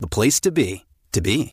the place to be, to be.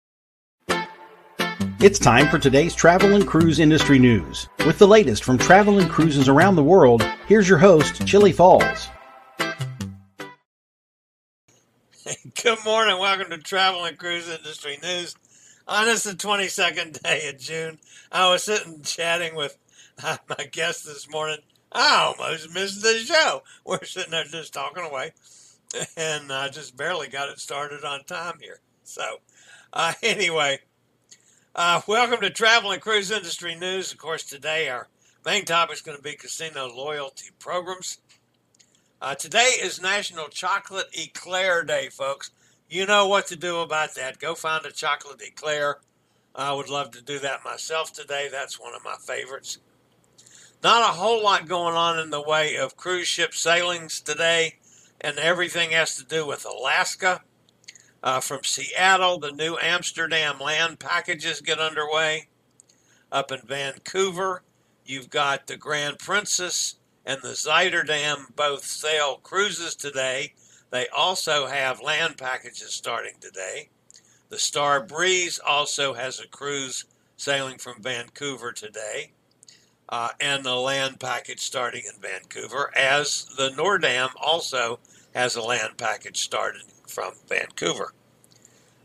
It's time for today's travel and cruise industry news. With the latest from travel and cruises around the world, here's your host, Chillie Falls. Good morning. Welcome to Travel and Cruise Industry News. On this the 22nd day of June, I was sitting chatting with uh, my guest this morning. I almost missed the show. We're sitting there just talking away, and I just barely got it started on time here. So, uh, anyway, uh, welcome to Travel and Cruise Industry News. Of course, today our main topic is going to be casino loyalty programs. Uh, today is National Chocolate Eclair Day, folks. You know what to do about that. Go find a chocolate eclair. I would love to do that myself today. That's one of my favorites. Not a whole lot going on in the way of cruise ship sailings today, and everything has to do with Alaska. Uh, from Seattle, the Nieuw Amsterdam land packages get underway. Up in Vancouver, you've got the Grand Princess and the Zuiderdam both sail cruises today. They also have land packages starting today. The Star Breeze also has a cruise sailing from Vancouver today, uh, and the land package starting in Vancouver, as the Noordam also has a land package starting from Vancouver.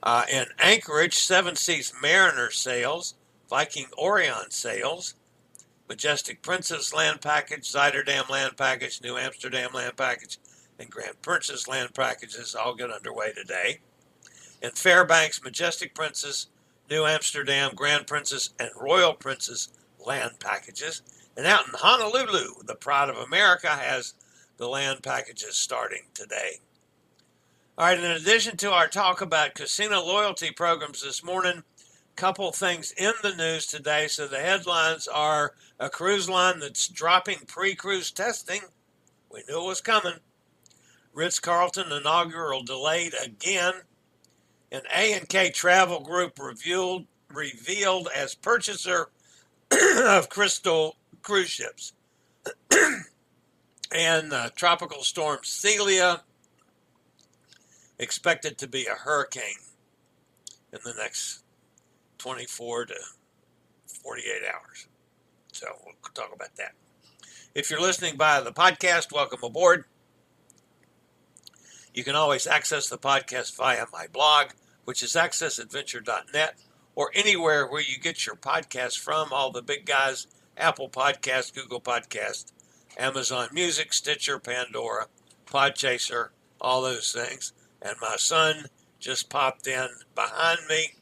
Uh, in Anchorage, Seven Seas Mariner sails, Viking Orion sails, Majestic Princess land package, Zuiderdam land package, Nieuw Amsterdam land package, and Grand Princess land packages all get underway today. In Fairbanks, Majestic Princess, Nieuw Amsterdam, Grand Princess, and Royal Princess land packages. And out in Honolulu, the Pride of America has the land packages starting today. All right, in addition to our talk about casino loyalty programs this morning, couple things in the news today. So the headlines are a cruise line that's dropping pre-cruise testing. We knew it was coming. Ritz-Carlton inaugural delayed again. An A&K Travel Group revealed revealed as purchaser of Crystal cruise ships. and uh, tropical storm Celia expected to be a hurricane in the next 24 to 48 hours. So we'll talk about that. If you're listening by the podcast, welcome aboard. You can always access the podcast via my blog, which is accessadventure.net, or anywhere where you get your podcast from. All the big guys Apple Podcast, Google Podcast, Amazon Music, Stitcher, Pandora, Podchaser, all those things and my son just popped in behind me.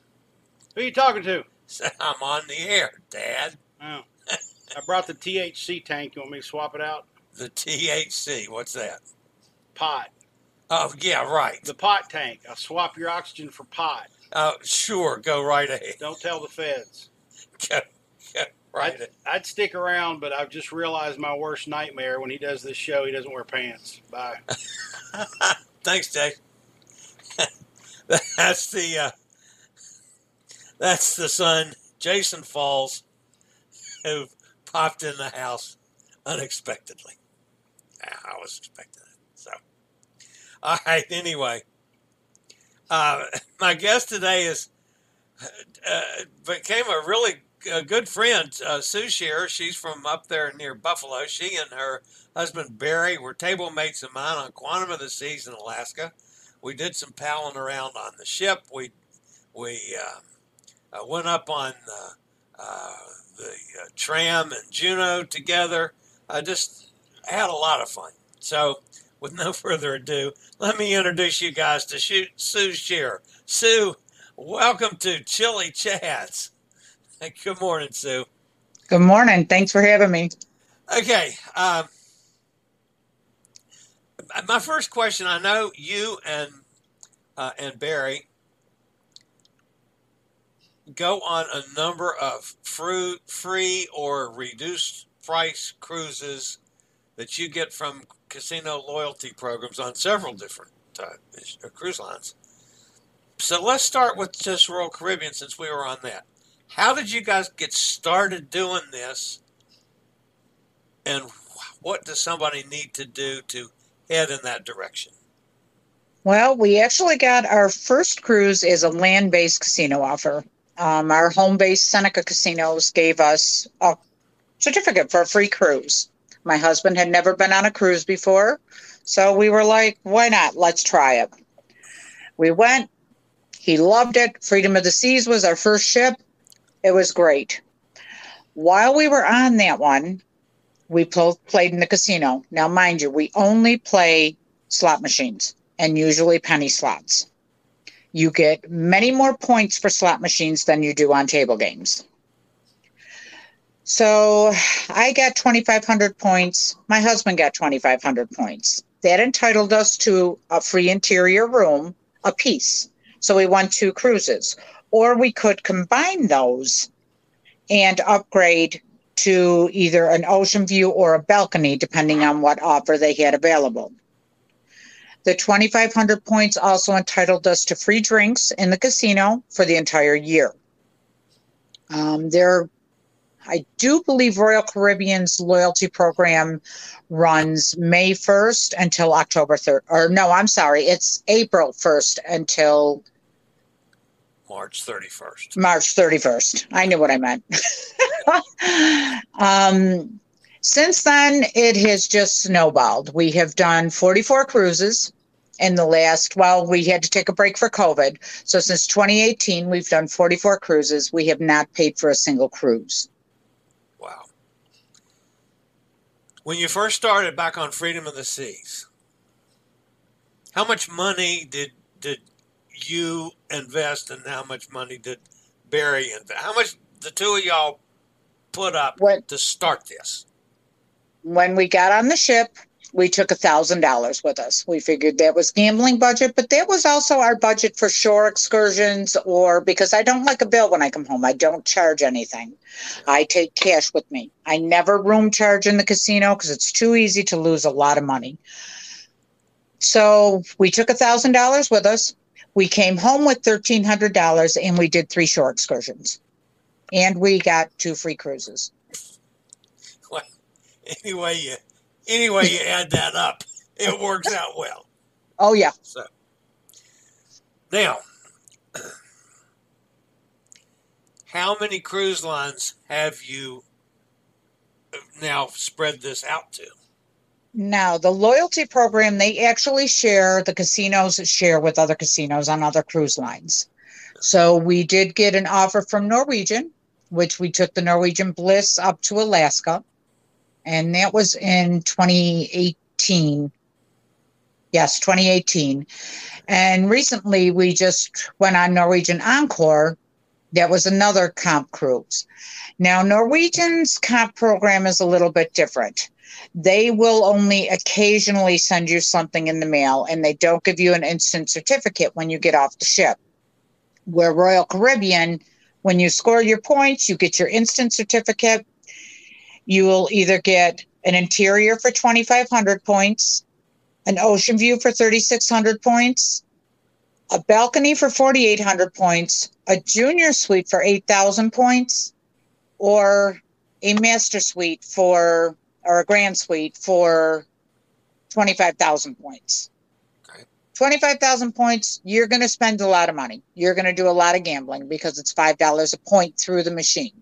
Who are you talking to? Said, I'm on the air, Dad. Oh. I brought the THC tank. You want me to swap it out? The THC, what's that? Pot. Oh, yeah, right. The pot tank. I'll swap your oxygen for pot. Oh, sure. Go right ahead. Don't tell the feds. Go, go right I'd, I'd stick around, but I've just realized my worst nightmare when he does this show, he doesn't wear pants. Bye. Thanks, Jay. That's the uh, That's the son, Jason Falls, who popped in the house unexpectedly. I was expecting it. So, all right. Anyway, uh, my guest today is uh, became a really a good friend, uh, Sue Sherer. She's from up there near Buffalo. She and her husband Barry were table mates of mine on Quantum of the Seas in Alaska. We did some palling around on the ship. We we uh, uh, went up on uh, the uh, tram and Juneau together. I just had a lot of fun. So, with no further ado, let me introduce you guys to Sue Sherer. Sue, welcome to Chillie Chats. Good morning, Sue. Good morning. Thanks for having me. Okay. Um, my first question I know you and uh, and Barry go on a number of free, free or reduced price cruises that you get from casino loyalty programs on several different uh, cruise lines. So let's start with just Royal Caribbean since we were on that. How did you guys get started doing this? And what does somebody need to do to head in that direction? Well, we actually got our first cruise as a land based casino offer. Um, our home base Seneca Casinos gave us a certificate for a free cruise. My husband had never been on a cruise before, so we were like, why not? Let's try it. We went. He loved it. Freedom of the Seas was our first ship. It was great. While we were on that one, we played in the casino. Now, mind you, we only play slot machines and usually penny slots. You get many more points for slot machines than you do on table games. So I got 2,500 points. My husband got 2,500 points. That entitled us to a free interior room a piece. So we won two cruises. Or we could combine those and upgrade to either an ocean view or a balcony, depending on what offer they had available. The 2,500 points also entitled us to free drinks in the casino for the entire year. Um, there, I do believe Royal Caribbean's loyalty program runs May 1st until October 3rd. Or no, I'm sorry, it's April 1st until March 31st. March 31st. I knew what I meant. um, since then, it has just snowballed. We have done 44 cruises in the last, well, we had to take a break for COVID. So since 2018, we've done 44 cruises. We have not paid for a single cruise. Wow. When you first started back on Freedom of the Seas, how much money did did you invest and how much money did Barry invest? How much the two of y'all put up what, to start this? When we got on the ship, we took a thousand dollars with us. We figured that was gambling budget, but that was also our budget for shore excursions or because I don't like a bill when I come home. I don't charge anything. I take cash with me. I never room charge in the casino because it's too easy to lose a lot of money. So we took a thousand dollars with us. We came home with $1,300 and we did three shore excursions. And we got two free cruises. Well, anyway, you, anyway you add that up, it works out well. Oh, yeah. So, now, how many cruise lines have you now spread this out to? Now, the loyalty program, they actually share, the casinos share with other casinos on other cruise lines. So we did get an offer from Norwegian, which we took the Norwegian Bliss up to Alaska. And that was in 2018. Yes, 2018. And recently we just went on Norwegian Encore. That was another comp cruise. Now, Norwegian's comp program is a little bit different they will only occasionally send you something in the mail and they don't give you an instant certificate when you get off the ship. Where Royal Caribbean, when you score your points, you get your instant certificate. You will either get an interior for 2,500 points, an ocean view for 3,600 points, a balcony for 4,800 points, a junior suite for 8,000 points, or a master suite for, or a grand suite for 25,000 points. Okay. 25,000 points, you're going to spend a lot of money. You're going to do a lot of gambling because it's $5 a point through the machine.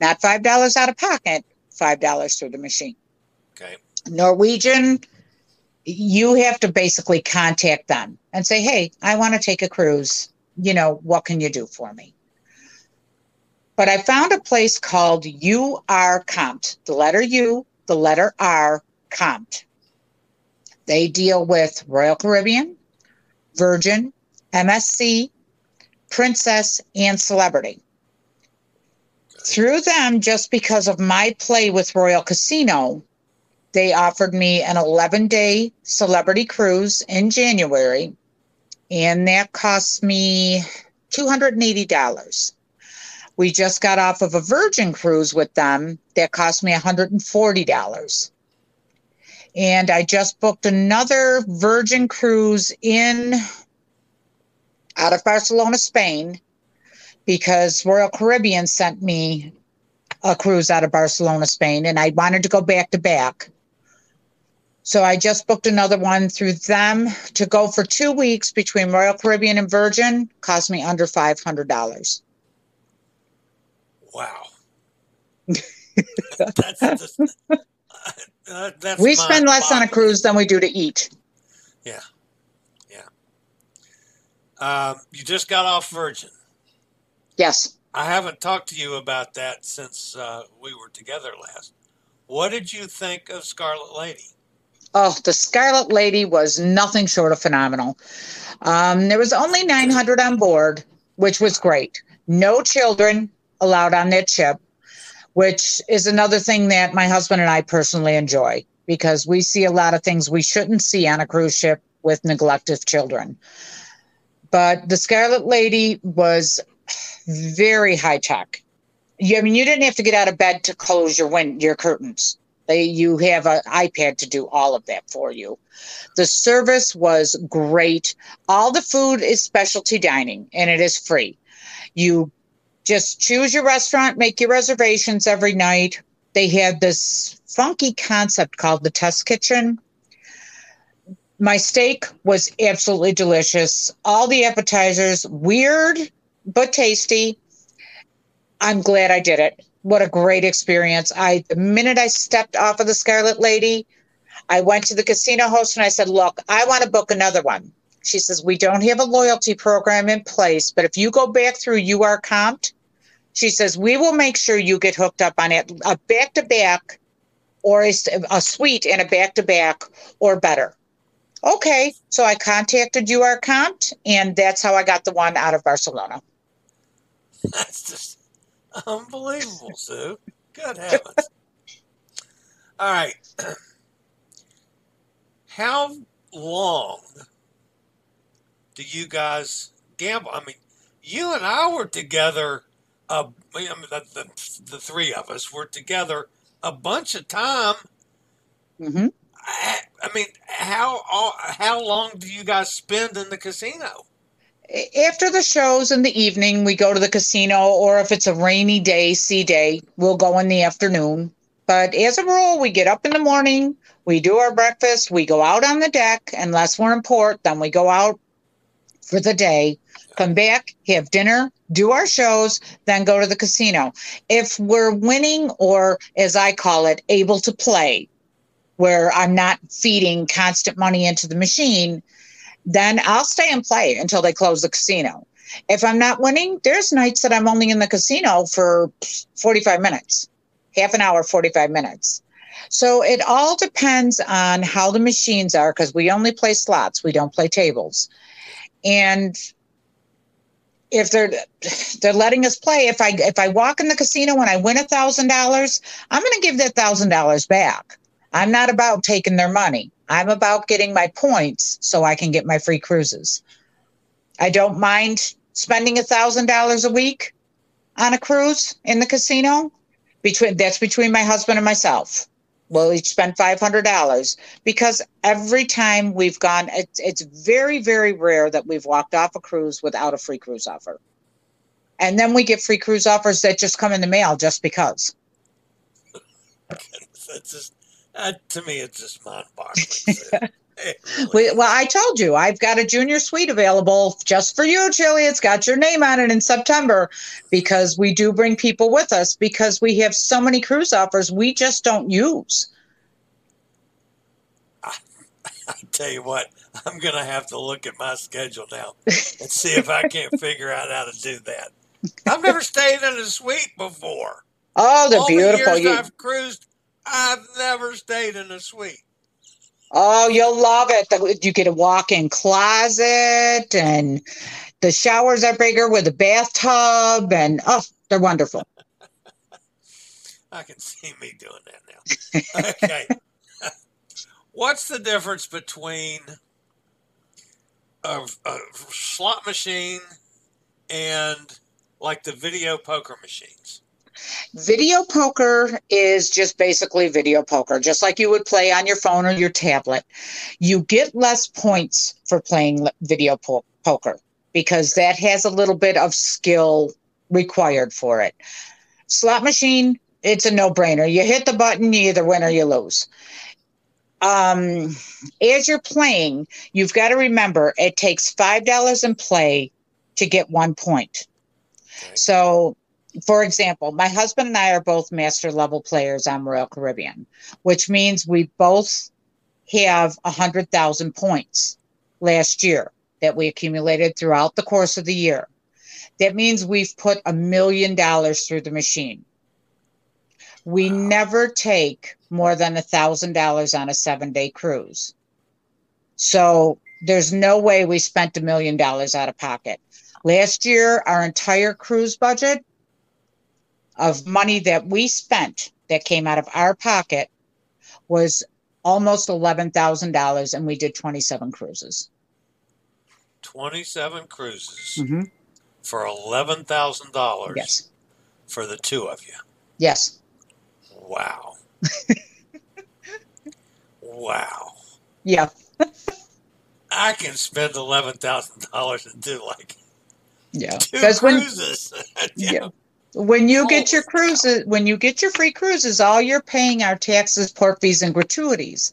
Not $5 out of pocket, $5 through the machine. Okay. Norwegian, you have to basically contact them and say, hey, I want to take a cruise. You know, what can you do for me? But I found a place called URComped, the letter U, the letter R, Comped. They deal with Royal Caribbean, Virgin, MSC, Princess, and Celebrity. Through them, just because of my play with Royal Casino, they offered me an 11 day celebrity cruise in January, and that cost me $280. We just got off of a Virgin cruise with them that cost me $140. And I just booked another Virgin cruise in out of Barcelona, Spain, because Royal Caribbean sent me a cruise out of Barcelona, Spain, and I wanted to go back to back. So I just booked another one through them to go for two weeks between Royal Caribbean and Virgin. Cost me under five hundred dollars. Wow. that's just, uh, that's we spend less on a cruise than we do to eat. Yeah. Yeah. Um, you just got off Virgin. Yes. I haven't talked to you about that since uh, we were together last. What did you think of Scarlet Lady? Oh, the Scarlet Lady was nothing short of phenomenal. Um, there was only 900 on board, which was great. No children allowed on that ship, which is another thing that my husband and I personally enjoy because we see a lot of things we shouldn't see on a cruise ship with neglected children. But the Scarlet Lady was very high tech. You, I mean, you didn't have to get out of bed to close your your curtains. They, you have an iPad to do all of that for you. The service was great. All the food is specialty dining and it is free. You just choose your restaurant, make your reservations every night. They had this funky concept called the test kitchen. My steak was absolutely delicious. All the appetizers, weird but tasty. I'm glad I did it. What a great experience. I the minute I stepped off of the Scarlet Lady, I went to the casino host and I said, "Look, I want to book another one." She says, "We don't have a loyalty program in place, but if you go back through URComped, she says, we will make sure you get hooked up on it a back to back or a, a suite and a back to back or better." Okay, so I contacted URComped and that's how I got the one out of Barcelona. That's just unbelievable, Sue. Good heavens. All right. How long do you guys gamble? I mean, you and I were together. Uh, I mean, the, the, the three of us were together a bunch of time. hmm I, I mean, how how long do you guys spend in the casino? After the shows in the evening, we go to the casino, or if it's a rainy day, sea day, we'll go in the afternoon. But as a rule, we get up in the morning, we do our breakfast, we go out on the deck, unless we're in port, then we go out for the day, come back, have dinner, do our shows, then go to the casino. If we're winning, or as I call it, able to play, where I'm not feeding constant money into the machine, then I'll stay and play until they close the casino. If I'm not winning, there's nights that I'm only in the casino for 45 minutes, half an hour, 45 minutes. So it all depends on how the machines are because we only play slots, we don't play tables. And if they're they're letting us play, if I if I walk in the casino and I win a thousand dollars, I'm gonna give that thousand dollars back. I'm not about taking their money. I'm about getting my points so I can get my free cruises. I don't mind spending a thousand dollars a week on a cruise in the casino. Between that's between my husband and myself. We'll each spend five hundred dollars because every time we've gone, it's it's very very rare that we've walked off a cruise without a free cruise offer, and then we get free cruise offers that just come in the mail just because. That's just that, to me, it's just mind-boggling. It really We, well, I told you I've got a junior suite available just for you, Chillie. It's got your name on it in September because we do bring people with us because we have so many cruise offers we just don't use. I tell you what, I'm gonna have to look at my schedule now and see if I can't figure out how to do that. I've never stayed in a suite before. Oh, they're All beautiful. the years You, I've cruised, I've never stayed in a suite. Oh, you'll love it. You get a walk-in closet, and the showers are bigger with a bathtub, and oh, they're wonderful. I can see me doing that now. Okay. What's the difference between a, a slot machine and like the video poker machines? Video poker is just basically video poker, just like you would play on your phone or your tablet. You get less points for playing video po- poker because that has a little bit of skill required for it. Slot machine, it's a no brainer. You hit the button, you either win or you lose. Um, as you're playing, you've got to remember it takes $5 in play to get one point. Okay. So for example, my husband and I are both master level players on Royal Caribbean, which means we both have a hundred thousand points last year that we accumulated throughout the course of the year. That means we've put a million dollars through the machine. We Wow. never take more than a thousand dollars on a seven day cruise. So there's no way we spent a million dollars out of pocket. Last year, our entire cruise budget of money that we spent that came out of our pocket was almost $11,000 and we did 27 cruises. 27 cruises Mm-hmm. for $11,000 Yes. for the two of you. Yes. Wow. wow. Yeah. I can spend $11,000 and do like Yeah. two Because when cruises. You Yeah. When you get your cruises, when you get your free cruises, all you're paying are taxes, port fees, and gratuities.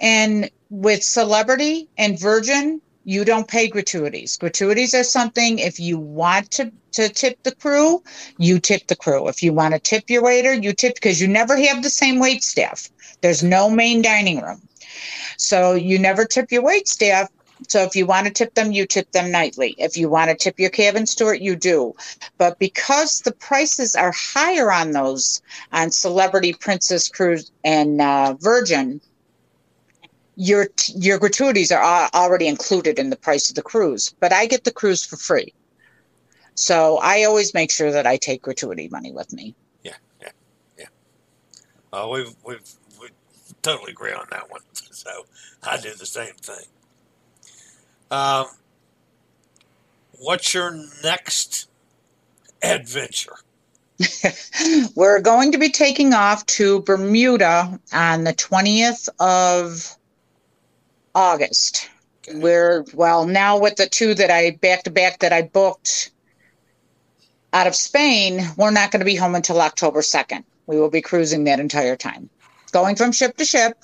And with Celebrity and Virgin, you don't pay gratuities. Gratuities are something if you want to, to tip the crew, you tip the crew. If you want to tip your waiter, you tip because you never have the same wait staff. There's no main dining room. So you never tip your wait staff. So if you want to tip them, you tip them nightly. If you want to tip your cabin steward, you do. But because the prices are higher on those on Celebrity, Princess Cruise, and uh, Virgin, your your gratuities are already included in the price of the cruise. But I get the cruise for free, so I always make sure that I take gratuity money with me. uh, we've, we've, we totally agree on that one. So I do the same thing. Um, what's your next adventure? We're going to be taking off to Bermuda on the 20th of August. Okay. We're, well, now with the two that I back to back that I booked out of Spain, we're not going to be home until October 2nd. We will be cruising that entire time. Going from ship to ship,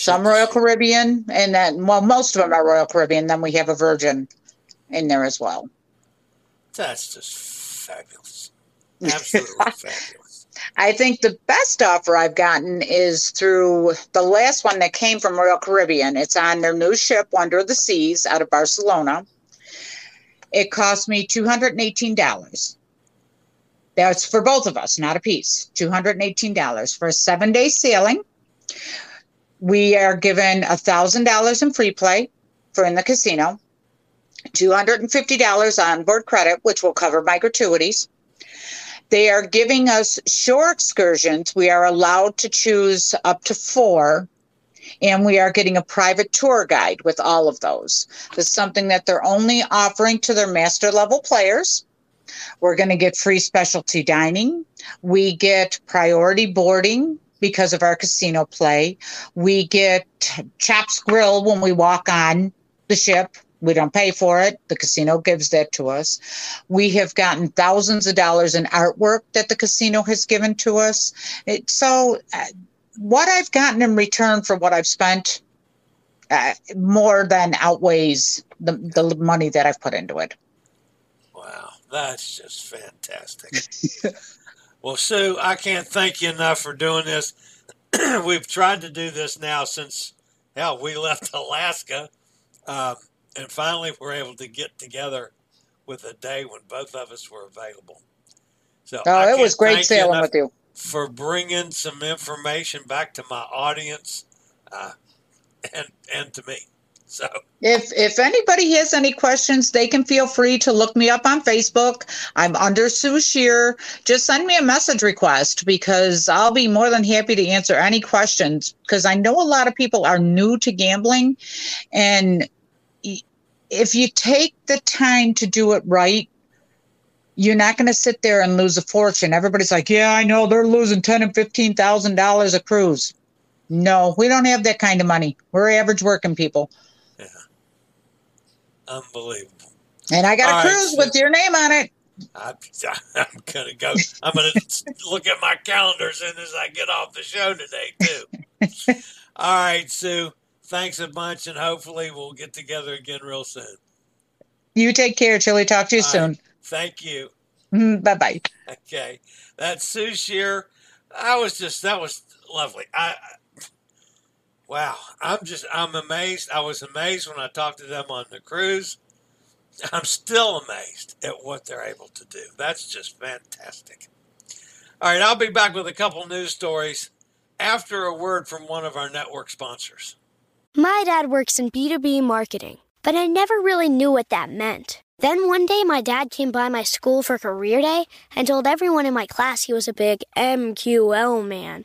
some Royal Caribbean, and then, well, most of them are Royal Caribbean. Then we have a Virgin in there as well. That's just fabulous. Absolutely fabulous. I think the best offer I've gotten is through the last one that came from Royal Caribbean. It's on their new ship, Wonder of the Seas, out of Barcelona. It cost me $218. That's for both of us, not a piece. $218 for a seven day sailing. We are given $1,000 in free play for in the casino, $250 on board credit, which will cover my gratuities. They are giving us shore excursions. We are allowed to choose up to four, and we are getting a private tour guide with all of those. This is something that they're only offering to their master level players. We're going to get free specialty dining. We get priority boarding because of our casino play. We get Chops Grill when we walk on the ship. We don't pay for it. The casino gives that to us. We have gotten thousands of dollars in artwork that the casino has given to us. It, so, uh, what I've gotten in return for what I've spent uh, more than outweighs the, the money that I've put into it. Wow, that's just fantastic. well, Sue, I can't thank you enough for doing this. We've tried to do this now since, hell, we left Alaska. Um, and finally we're able to get together with a day when both of us were available. So oh, it was great sailing with you for bringing some information back to my audience uh, and and to me. So if if anybody has any questions, they can feel free to look me up on Facebook. I'm under Sue Shear. Just send me a message request because I'll be more than happy to answer any questions because I know a lot of people are new to gambling and if you take the time to do it right, you're not going to sit there and lose a fortune. Everybody's like, "Yeah, I know they're losing ten and fifteen thousand dollars a cruise." No, we don't have that kind of money. We're average working people. Unbelievable. And I got All a cruise right, so with your name on it. I'm, I'm gonna go. I'm gonna look at my calendar as soon as I get off the show today, too. All right, Sue thanks a bunch, and hopefully we'll get together again real soon. You take care, Chillie. Talk to you All soon. Right. Thank you. Mm, bye bye. Okay, that's Sue Shear. I was just that was lovely. I wow, I'm just I'm amazed. I was amazed when I talked to them on the cruise. I'm still amazed at what they're able to do. That's just fantastic. All right, I'll be back with a couple news stories after a word from one of our network sponsors. My dad works in B2B marketing, but I never really knew what that meant. Then one day, my dad came by my school for career day and told everyone in my class he was a big MQL man.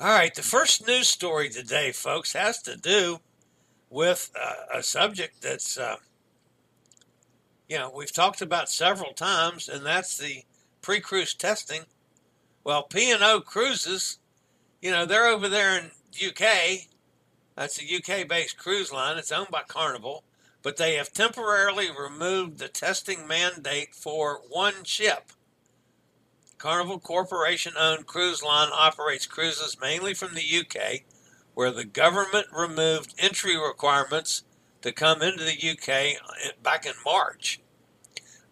All right, the first news story today, folks, has to do with uh, a subject that's, uh, you know, we've talked about several times, and that's the pre-cruise testing. Well, P&O Cruises, you know, they're over there in UK that's a UK based cruise line. It's owned by Carnival, but they have temporarily removed the testing mandate for one ship. Carnival Corporation owned cruise line operates cruises mainly from the UK, where the government removed entry requirements to come into the UK uh, back in March.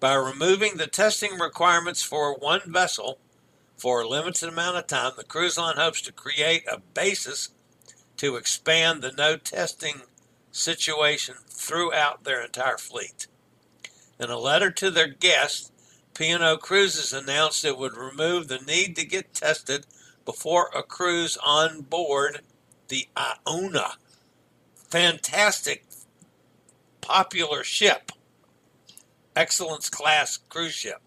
By removing the testing requirements for one vessel for a limited amount of time, the cruise line hopes to create a basis to expand the no testing situation throughout their entire fleet. In a letter to their guests, P&O Cruises announced it would remove the need to get tested before a cruise on board the Iona. Fantastic, popular ship, excellence class cruise ship.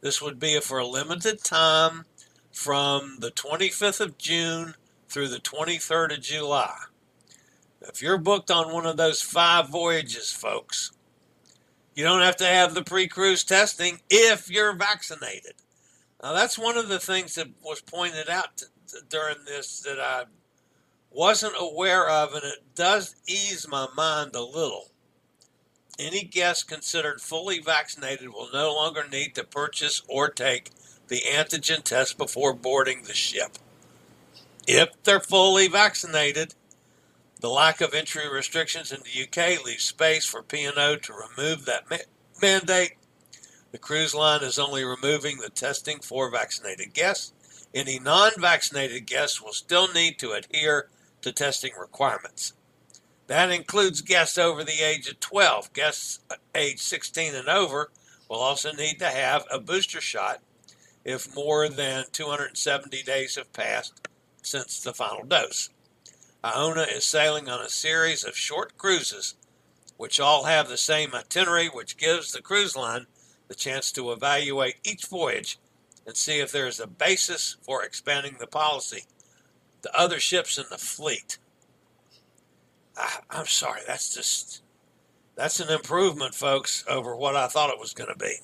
This would be for a limited time from the 25th of June through the 23rd of July. If you're booked on one of those five voyages, folks, you don't have to have the pre cruise testing if you're vaccinated. Now, that's one of the things that was pointed out to, to, during this that I wasn't aware of, and it does ease my mind a little. any guest considered fully vaccinated will no longer need to purchase or take the antigen test before boarding the ship. If they're fully vaccinated, the lack of entry restrictions in the UK leaves space for P&O to remove that ma- mandate. The cruise line is only removing the testing for vaccinated guests. Any non vaccinated guests will still need to adhere to testing requirements. That includes guests over the age of 12. Guests uh, age 16 and over will also need to have a booster shot if more than 270 days have passed since the final dose. Iona is sailing on a series of short cruises, which all have the same itinerary, which gives the cruise line the chance to evaluate each voyage and see if there is a basis for expanding the policy to other ships in the fleet. I, I'm sorry, that's just that's an improvement, folks, over what I thought it was going to be.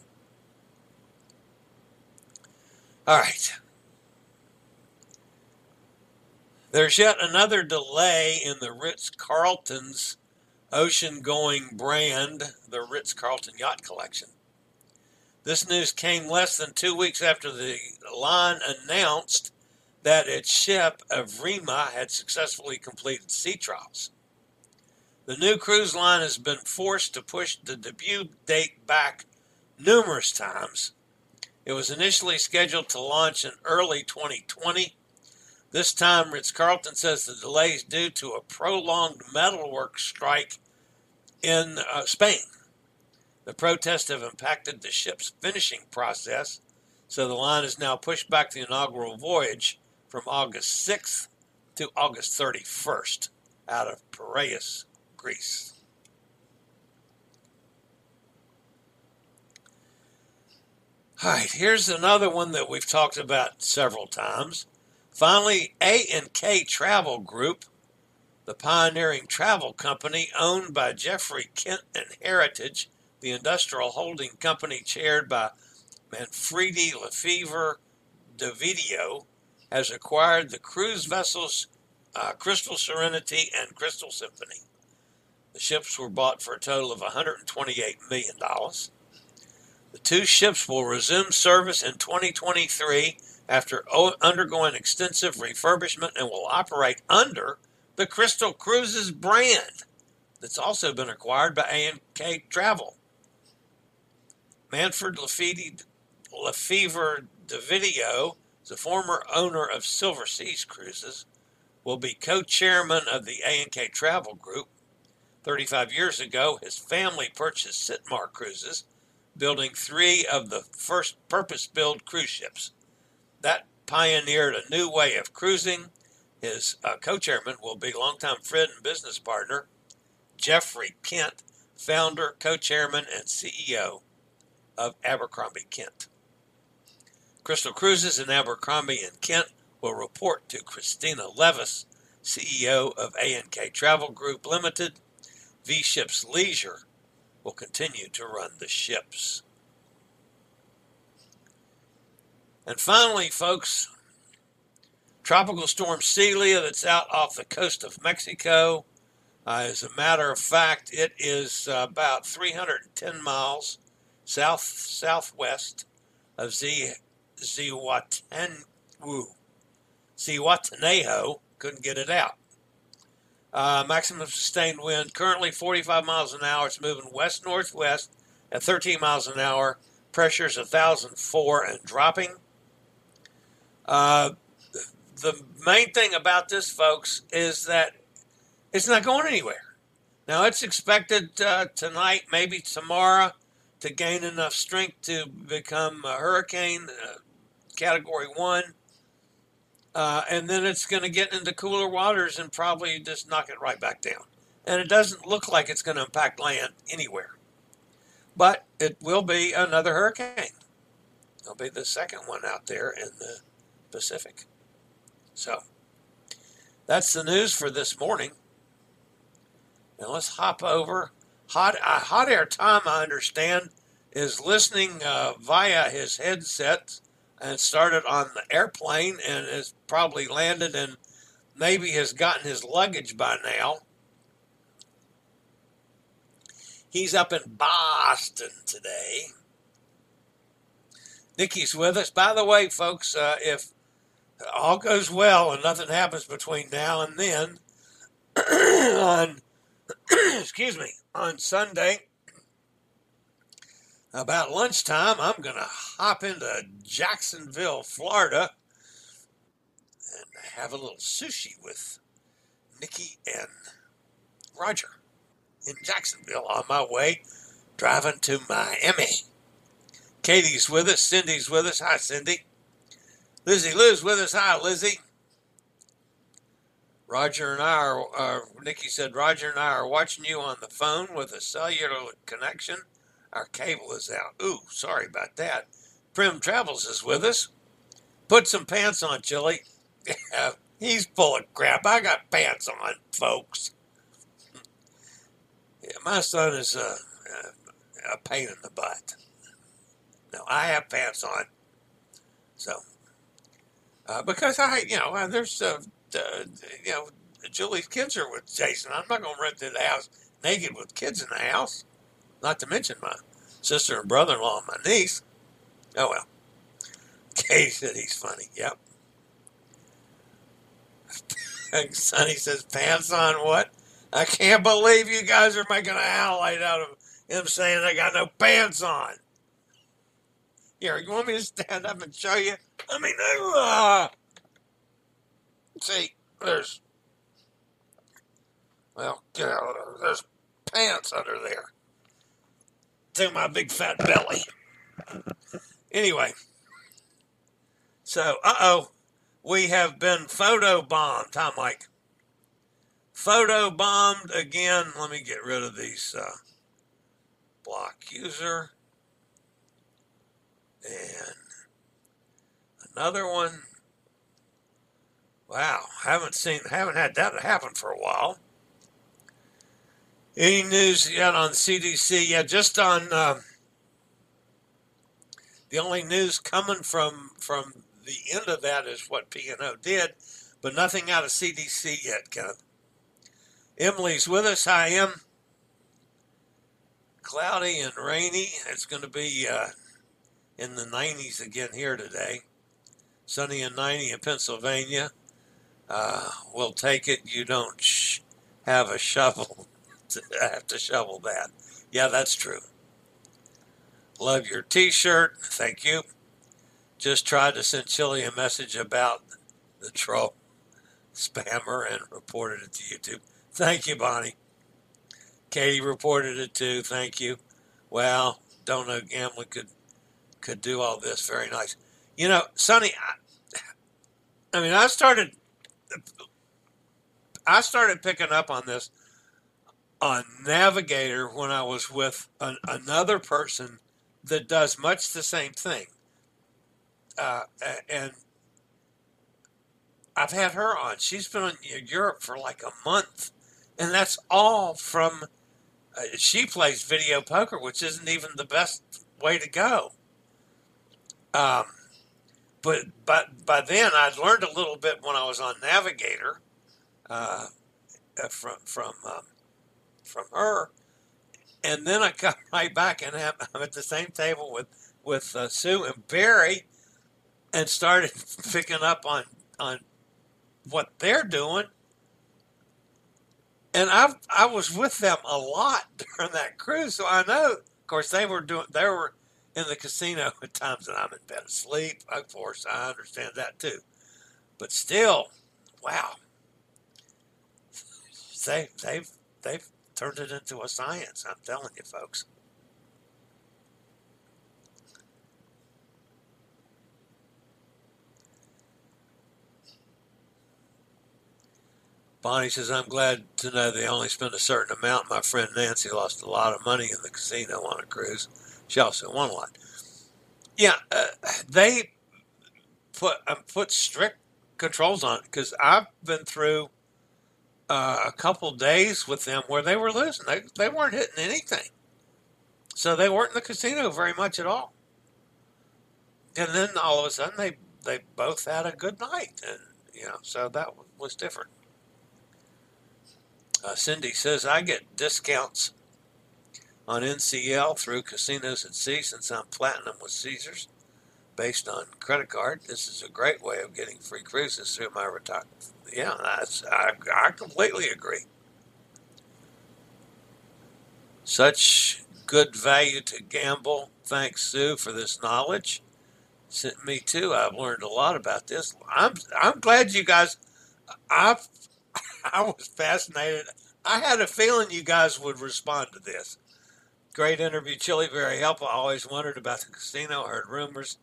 All right. There's yet another delay in the Ritz Carlton's ocean going brand, the Ritz Carlton Yacht Collection. This news came less than two weeks after the line announced that its ship, Evrima, had successfully completed sea trials. The new cruise line has been forced to push the debut date back numerous times. It was initially scheduled to launch in early 2020. This time, Ritz Carlton says the delay is due to a prolonged metalwork strike in uh, Spain. The protests have impacted the ship's finishing process, so the line is now pushed back the inaugural voyage from August 6th to August 31st out of Piraeus, Greece. All right, here's another one that we've talked about several times. Finally, A&K Travel Group, the pioneering travel company owned by Geoffrey Kent and Heritage, the industrial holding company chaired by Manfredi Lefebvre d'Ovidio, has acquired the cruise vessels uh, Crystal Serenity and Crystal Symphony. The ships were bought for a total of $128 million. The two ships will resume service in 2023 after undergoing extensive refurbishment and will operate under the Crystal Cruises brand that's also been acquired by A&K Travel. Manfred Lefebvre d'Ovidio the former owner of Silver Seas Cruises, will be co-chairman of the A&K Travel Group. 35 years ago, his family purchased Sitmar Cruises, building three of the first purpose-built cruise ships. That pioneered a new way of cruising. His uh, co-chairman will be longtime friend and business partner Geoffrey Kent, founder, co-chairman, and CEO of Abercrombie Kent. Crystal Cruises and Abercrombie and Kent will report to Christina Levis, CEO of A&K Travel Group Limited. V Ships Leisure will continue to run the ships. And finally, folks, Tropical Storm Celia that's out off the coast of Mexico. Uh, as a matter of fact, it is uh, about 310 miles south southwest of Zihuatanejo. Zihuatanejo couldn't get it out. Uh, maximum sustained wind currently 45 miles an hour. It's moving west northwest at 13 miles an hour. Pressure is 1,004 and dropping. Uh, the main thing about this, folks, is that it's not going anywhere. Now, it's expected uh, tonight, maybe tomorrow, to gain enough strength to become a hurricane. Uh, Category 1. Uh, and then it's going to get into cooler waters and probably just knock it right back down. And it doesn't look like it's going to impact land anywhere. But it will be another hurricane. It'll be the second one out there in the Pacific. So that's the news for this morning. Now let's hop over. Hot, uh, hot air Tom, I understand, is listening uh, via his headset and started on the airplane and has probably landed and maybe has gotten his luggage by now. He's up in Boston today. Nikki's with us. By the way, folks, uh, if all goes well and nothing happens between now and then, on excuse me, on Sunday about lunchtime, I'm going to hop into Jacksonville, Florida, and have a little sushi with Nikki and Roger in Jacksonville on my way driving to Miami. Katie's with us. Cindy's with us. Hi, Cindy. Lizzie Lou's with us. Hi, Lizzie. Roger and I are, uh, Nikki said, Roger and I are watching you on the phone with a cellular connection. Our cable is out. Ooh, sorry about that. Prim Travels is with us. Put some pants on, Chillie. He's full of crap. I got pants on, folks. Yeah, my son is a, a, a pain in the butt. No, I have pants on. So, uh, because I, you know, uh, there's, uh, uh, you know, Julie's kids are with Jason. I'm not going to rent the house naked with kids in the house. Not to mention my sister and brother in law and my niece. Oh, well. Katie said he's funny. Yep. Sonny says, pants on what? I can't believe you guys are making a highlight out of him saying I got no pants on. Here, you want me to stand up and show you? I mean, uh, see, there's, well, get out of there. there's pants under there. To my big fat belly. Anyway, so, uh oh, we have been photo bombed, huh, Mike? Photo bombed again. Let me get rid of these. Uh, block user. And another one. Wow, haven't seen, haven't had that happen for a while. Any news yet on CDC? Yeah, just on uh, the only news coming from from the end of that is what P&O did, but nothing out of CDC yet, Kenneth. Emily's with us. Hi, Em. Cloudy and rainy. It's going to be uh, in the 90s again here today. Sunny and 90 in Pennsylvania. Uh, we'll take it. You don't sh- have a shovel to have to shovel that. Yeah, that's true. Love your t-shirt. Thank you. Just tried to send Chillie a message about the troll spammer and reported it to YouTube. Thank you, Bonnie. Katie reported it too. Thank you. Well, don't know Gamlin could could do all this. Very nice. You know, Sonny. I, I mean, I started. I started picking up on this on Navigator when I was with an, another person that does much the same thing. Uh, and I've had her on. She's been in Europe for like a month and that's all from. Uh, she plays video poker, which isn't even the best way to go. Um, but but by then I'd learned a little bit when I was on Navigator, uh, uh from from um, from her, and then I come right back and I'm at the same table with with uh, Sue and Barry, and started picking up on on what they're doing and I I was with them a lot during that cruise, so I know. Of course, they were doing they were in the casino at times that I'm in bed asleep. Of course, I understand that too, but still, wow, they they've they've turned it into a science. I'm telling you, folks. Bonnie says, I'm glad to know they only spend a certain amount. My friend Nancy lost a lot of money in the casino on a cruise. Also won a lot. Yeah, uh, they put uh, put strict controls on it because I've been through uh, a couple days with them where they were losing. They, they weren't hitting anything. So they weren't in the casino very much at all. And then all of a sudden they, they both had a good night. And, you know, so that was different. Uh, Cindy says, I get discounts on NCL through casinos at sea since I'm platinum with Caesars based on credit card. This is a great way of getting free cruises through my retirement. Yeah, that's, I, I completely agree. Such good value to gamble. Thanks, Sue, for this knowledge. Me too. I've learned a lot about this. I'm I'm glad you guys. I I was fascinated. I had a feeling you guys would respond to this. Great interview, Chillie. Very helpful. I always wondered about the casino. Heard rumors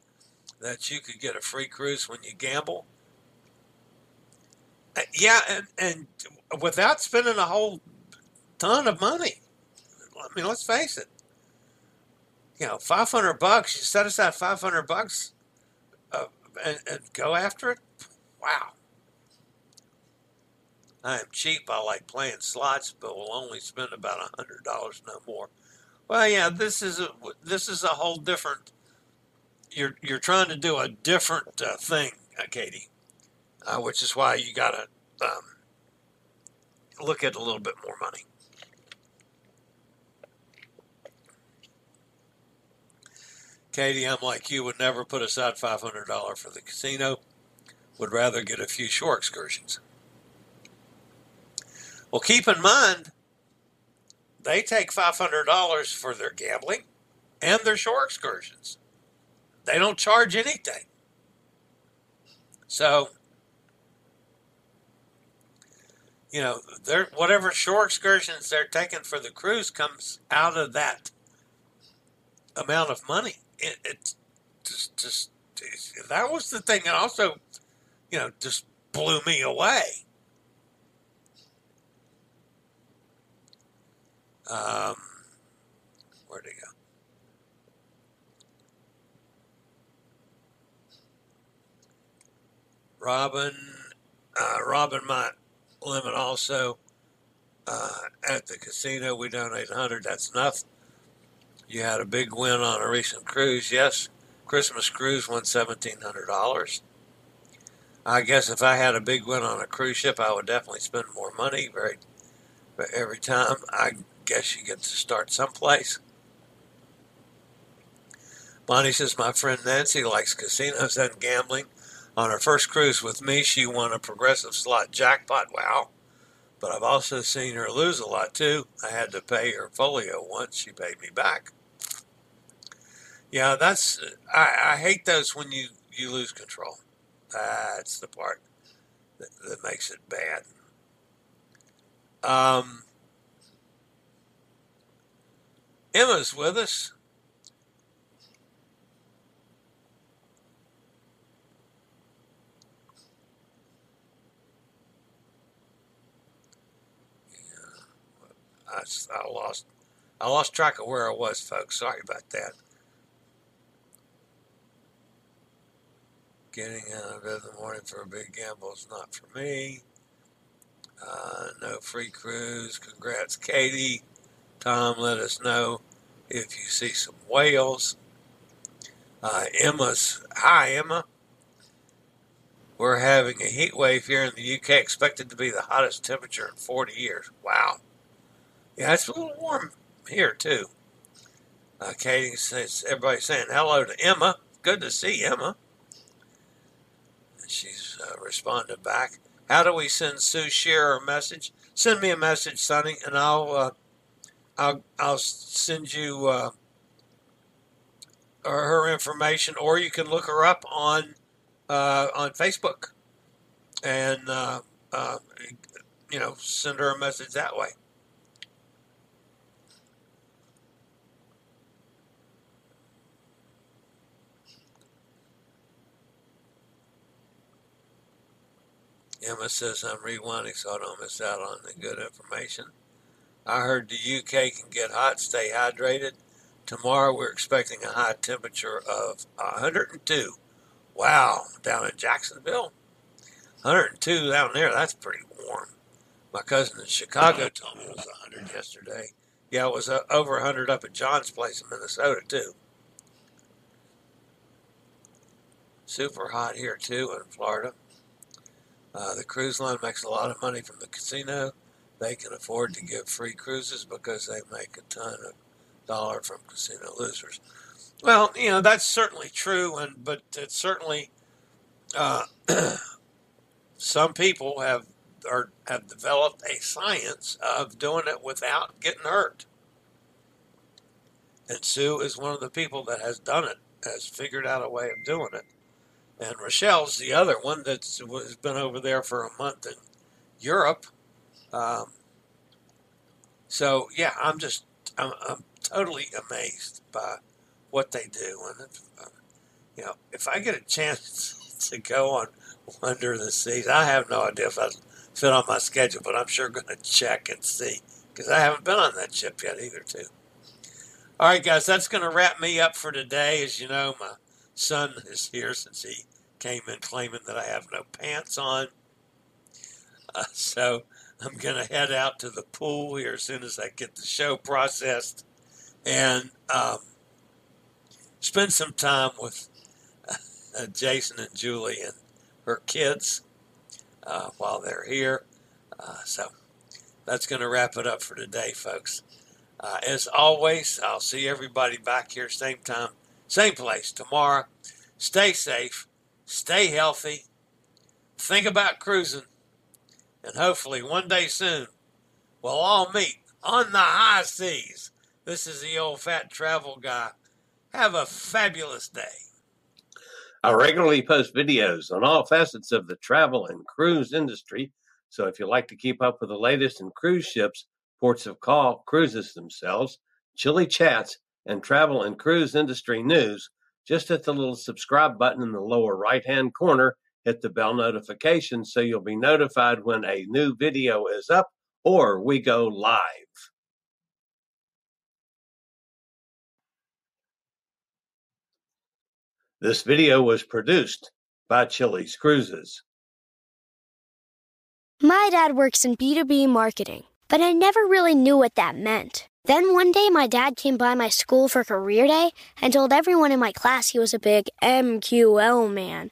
that you could get a free cruise when you gamble. Uh, yeah, and, and without spending a whole ton of money. I mean, let's face it. You know, five hundred bucks. You set aside five hundred bucks, uh, and, and go after it. Wow. I am cheap. I like playing slots, but will only spend about a hundred dollars, no more. Well, yeah, this is a this is a whole different. You're you're trying to do a different uh, thing, uh, Katie, uh, which is why you got to um, look at a little bit more money. Katie, I'm like you, would never put aside $500 for the casino, would rather get a few shore excursions. Well, keep in mind, they take $500 for their gambling and their shore excursions. They don't charge anything. So, you know, whatever shore excursions they're taking for the cruise comes out of that amount of money. It, it just, just, that was the thing that also, you know, just blew me away. Um, where'd it go? Robin, uh, Robin might limit also uh, at the casino. We donate 100. That's enough. You had a big win on a recent cruise. Yes, Christmas cruise won $1,700. I guess if I had a big win on a cruise ship, I would definitely spend more money. Very, every time I guess you get to start someplace. Bonnie says, My friend Nancy likes casinos and gambling. On her first cruise with me, she won a progressive slot jackpot. Wow. But I've also seen her lose a lot too. I had to pay her folio once. She paid me back. Yeah, that's, I, I hate those when you, you lose control. That's the part that, that makes it bad. Um, Emma's with us. I, I lost I lost track of where I was, folks. Sorry about that. Getting out of bed in the morning for a big gamble is not for me. Uh, no free cruise. Congrats, Katie. Tom, let us know if you see some whales. Uh, Emma's, hi Emma. We're having a heat wave here in the UK, expected to be the hottest temperature in 40 years. Wow. Yeah, it's a little warm here too. Uh, Katie says, everybody's saying hello to Emma. Good to see Emma. She's uh, responded back. How do we send Sue Sherer a message? Send me a message, Sonny, and I'll uh, I'll I'll send you uh, her information, or you can look her up on uh, on Facebook, and uh, uh, you know send her a message that way. Emma says I'm rewinding so I don't miss out on the good information. I heard the UK can get hot, stay hydrated. Tomorrow we're expecting a high temperature of 102. Wow, down in Jacksonville. 102 down there, that's pretty warm. My cousin in Chicago told me it was 100 yesterday. Yeah, it was uh, over 100 up at John's place in Minnesota, too. Super hot here, too, in Florida. Uh, the cruise line makes a lot of money from the casino they can afford to give free cruises because they make a ton of dollar from casino losers. Well, you know that's certainly true, and but it's certainly uh, some people have or have developed a science of doing it without getting hurt. And Sue is one of the people that has done it, has figured out a way of doing it. And Rochelle's the other one that's has been over there for a month in Europe. Um, so yeah, I'm just I'm, I'm totally amazed by what they do, and uh, you know, if I get a chance to go on Wonder of the Seas, I have no idea if I fit on my schedule, but I'm sure going to check and see because I haven't been on that ship yet either, too. All right, guys, that's going to wrap me up for today. As you know, my son is here since he came in claiming that I have no pants on. Uh, so I'm going to head out to the pool here as soon as I get the show processed and um, spend some time with uh, Jason and Julie and her kids uh, while they're here. Uh, so that's going to wrap it up for today, folks. Uh, as always, I'll see everybody back here same time, same place tomorrow. Stay safe, stay healthy, think about cruising, and hopefully one day soon we'll all meet on the high seas. This is the old fat travel guy. Have a fabulous day. I regularly post videos on all facets of the travel and cruise industry. So if you like to keep up with the latest in cruise ships, ports of call, cruises themselves, Chillie chats, and travel and cruise industry news, just hit the little subscribe button in the lower right hand corner. Hit the bell notification so you'll be notified when a new video is up or we go live. This video was produced by Chillie's Cruises. My dad works in B2B marketing, but I never really knew what that meant. Then one day, my dad came by my school for career day and told everyone in my class he was a big MQL man.